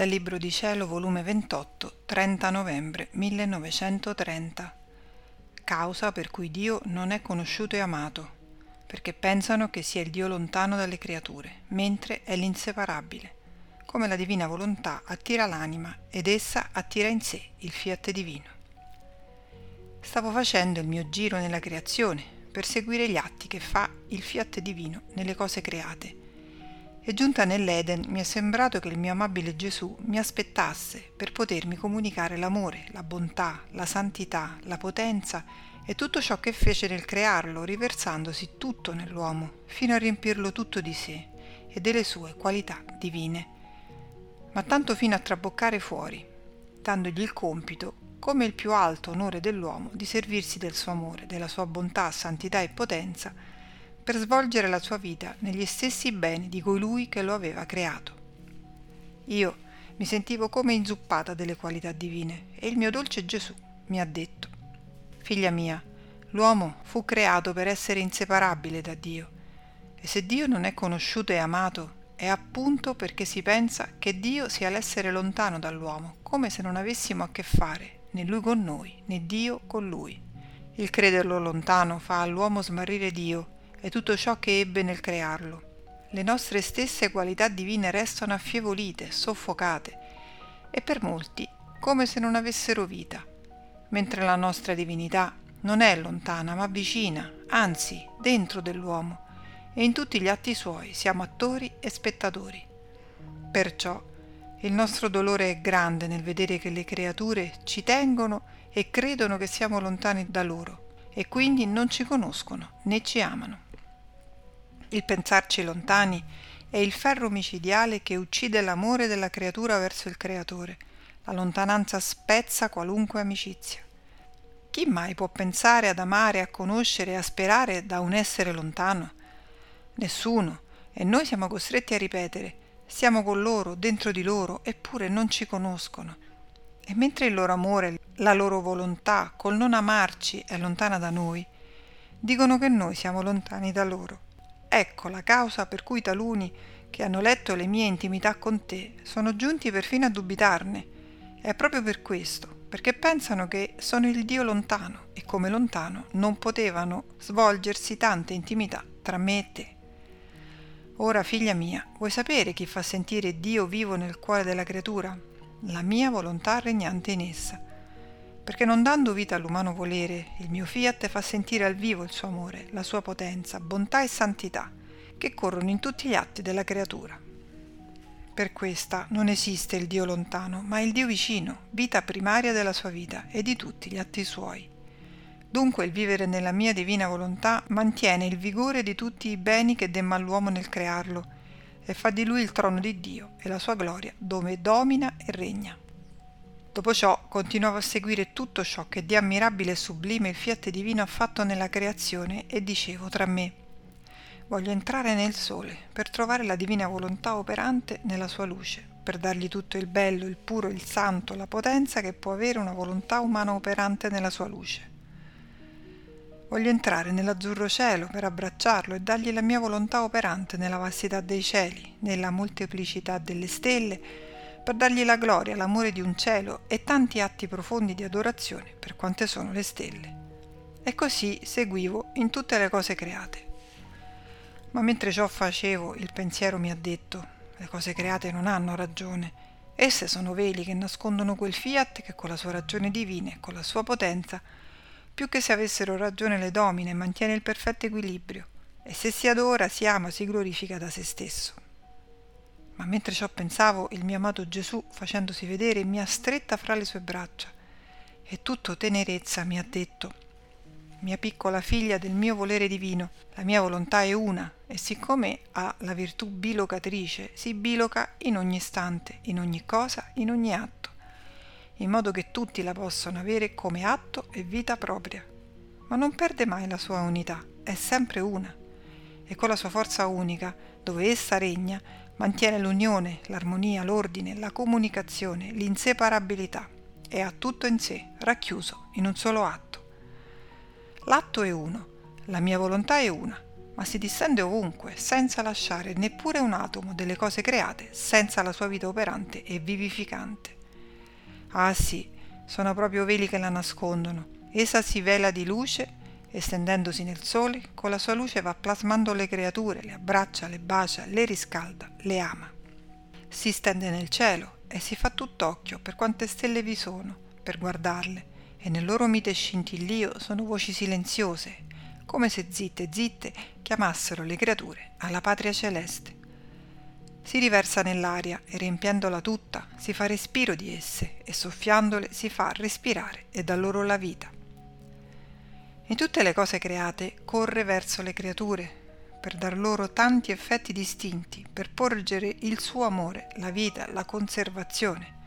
Dal Libro di Cielo, volume 28, 30 novembre 1930. Causa per cui Dio non è conosciuto e amato, perché pensano che sia il Dio lontano dalle creature, mentre è l'inseparabile, come la divina volontà attira l'anima ed essa attira in sé il fiat divino. Stavo facendo il mio giro nella creazione per seguire gli atti che fa il fiat divino nelle cose create e giunta nell'Eden mi è sembrato che il mio amabile Gesù mi aspettasse per potermi comunicare l'amore, la bontà, la santità, la potenza e tutto ciò che fece nel crearlo, riversandosi tutto nell'uomo, fino a riempirlo tutto di sé e delle sue qualità divine, ma tanto fino a traboccare fuori, dandogli il compito, come il più alto onore dell'uomo, di servirsi del suo amore, della sua bontà, santità e potenza, per svolgere la sua vita negli stessi beni di colui che lo aveva creato. Io mi sentivo come inzuppata delle qualità divine e il mio dolce Gesù mi ha detto, Figlia mia, l'uomo fu creato per essere inseparabile da Dio e se Dio non è conosciuto e amato è appunto perché si pensa che Dio sia l'essere lontano dall'uomo, come se non avessimo a che fare né lui con noi né Dio con lui. Il crederlo lontano fa all'uomo smarrire Dio e tutto ciò che ebbe nel crearlo. Le nostre stesse qualità divine restano affievolite, soffocate e per molti come se non avessero vita, mentre la nostra divinità non è lontana ma vicina, anzi dentro dell'uomo e in tutti gli atti suoi siamo attori e spettatori. Perciò il nostro dolore è grande nel vedere che le creature ci tengono e credono che siamo lontani da loro e quindi non ci conoscono né ci amano. Il pensarci lontani è il ferro micidiale che uccide l'amore della creatura verso il creatore. La lontananza spezza qualunque amicizia. Chi mai può pensare ad amare, a conoscere e a sperare da un essere lontano? Nessuno, e noi siamo costretti a ripetere, siamo con loro, dentro di loro, eppure non ci conoscono. E mentre il loro amore, la loro volontà, col non amarci, è lontana da noi, dicono che noi siamo lontani da loro. Ecco la causa per cui taluni che hanno letto le mie intimità con te sono giunti perfino a dubitarne. È proprio per questo, perché pensano che sono il Dio lontano e come lontano non potevano svolgersi tante intimità tra me e te. Ora, figlia mia, vuoi sapere chi fa sentire Dio vivo nel cuore della creatura? La mia volontà regnante in essa perché non dando vita all'umano volere, il mio fiat fa sentire al vivo il suo amore, la sua potenza, bontà e santità, che corrono in tutti gli atti della creatura. Per questa non esiste il Dio lontano, ma il Dio vicino, vita primaria della sua vita e di tutti gli atti suoi. Dunque il vivere nella mia divina volontà mantiene il vigore di tutti i beni che demma all'uomo nel crearlo e fa di lui il trono di Dio e la sua gloria dove domina e regna. Dopo ciò continuavo a seguire tutto ciò che di ammirabile e sublime il fiat divino ha fatto nella creazione e dicevo tra me voglio entrare nel sole per trovare la divina volontà operante nella sua luce, per dargli tutto il bello, il puro, il santo, la potenza che può avere una volontà umana operante nella sua luce. Voglio entrare nell'azzurro cielo per abbracciarlo e dargli la mia volontà operante nella vastità dei cieli, nella molteplicità delle stelle, per dargli la gloria, l'amore di un cielo e tanti atti profondi di adorazione per quante sono le stelle. E così seguivo in tutte le cose create. Ma mentre ciò facevo, il pensiero mi ha detto, le cose create non hanno ragione, esse sono veli che nascondono quel fiat che con la sua ragione divina e con la sua potenza, più che se avessero ragione le domina e mantiene il perfetto equilibrio, e se si adora, si ama, si glorifica da se stesso. Ma mentre ciò pensavo, il mio amato Gesù, facendosi vedere, mi ha stretta fra le sue braccia e tutto tenerezza mi ha detto mia piccola figlia del mio volere divino, la mia volontà è una e siccome ha la virtù bilocatrice, si biloca in ogni istante, in ogni cosa, in ogni atto, in modo che tutti la possano avere come atto e vita propria. Ma non perde mai la sua unità, è sempre una e con la sua forza unica, dove essa regna, mantiene l'unione, l'armonia, l'ordine, la comunicazione, l'inseparabilità e ha tutto in sé, racchiuso in un solo atto. L'atto è uno, la mia volontà è una, ma si distende ovunque, senza lasciare neppure un atomo delle cose create, senza la sua vita operante e vivificante. Ah sì, sono proprio veli che la nascondono. Essa si vela di luce, estendendosi nel sole, con la sua luce va plasmando le creature, le abbraccia, le bacia, le riscalda, le ama. Si stende nel cielo e si fa tutt'occhio per quante stelle vi sono, per guardarle, e nel loro mite scintillio sono voci silenziose, come se zitte zitte chiamassero le creature alla patria celeste. Si riversa nell'aria e riempiendola tutta si fa respiro di esse e soffiandole si fa respirare e dà loro la vita. In tutte le cose create corre verso le creature per dar loro tanti effetti distinti, per porgere il suo amore, la vita, la conservazione.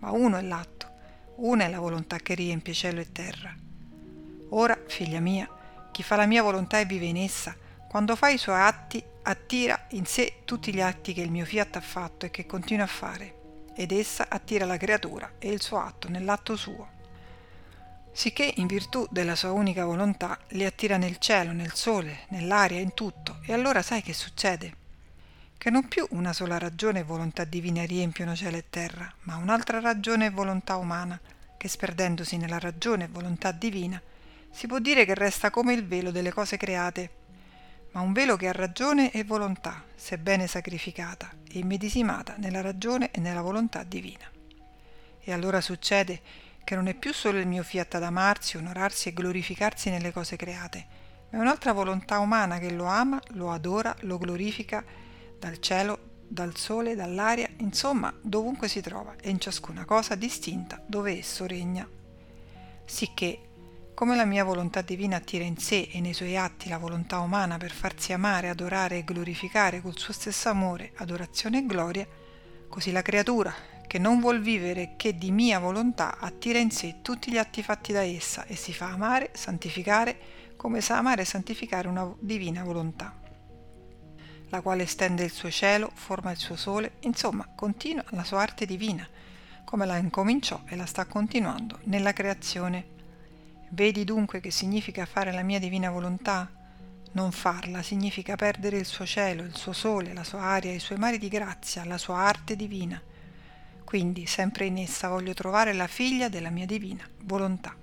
Ma uno è l'atto, una è la volontà che riempie cielo e terra. Ora, figlia mia, chi fa la mia volontà e vive in essa, quando fa i suoi atti, attira in sé tutti gli atti che il mio fiat ha fatto e che continua a fare, ed essa attira la creatura e il suo atto nell'atto suo. Sicché in virtù della sua unica volontà li attira nel cielo, nel sole, nell'aria, in tutto, e allora sai che succede? Che non più una sola ragione e volontà divina riempiono cielo e terra, ma un'altra ragione e volontà umana, che sperdendosi nella ragione e volontà divina, si può dire che resta come il velo delle cose create, ma un velo che ha ragione e volontà, sebbene sacrificata e immedesimata nella ragione e nella volontà divina. E allora succede che non è più solo il mio fiat ad amarsi, onorarsi e glorificarsi nelle cose create, ma è un'altra volontà umana che lo ama, lo adora, lo glorifica dal cielo, dal sole, dall'aria, insomma dovunque si trova e in ciascuna cosa distinta dove esso regna. Sicché come la mia volontà divina attira in sé e nei suoi atti la volontà umana per farsi amare, adorare e glorificare col suo stesso amore, adorazione e gloria, così la creatura, che non vuol vivere che di mia volontà, attira in sé tutti gli atti fatti da essa e si fa amare, santificare, come sa amare e santificare una divina volontà, la quale stende il suo cielo, forma il suo sole, insomma continua la sua arte divina, come la incominciò e la sta continuando nella creazione Vedi dunque che significa fare la mia divina volontà? Non farla significa perdere il suo cielo, il suo sole, la sua aria, i suoi mari di grazia, la sua arte divina. Quindi sempre in essa voglio trovare la figlia della mia divina volontà.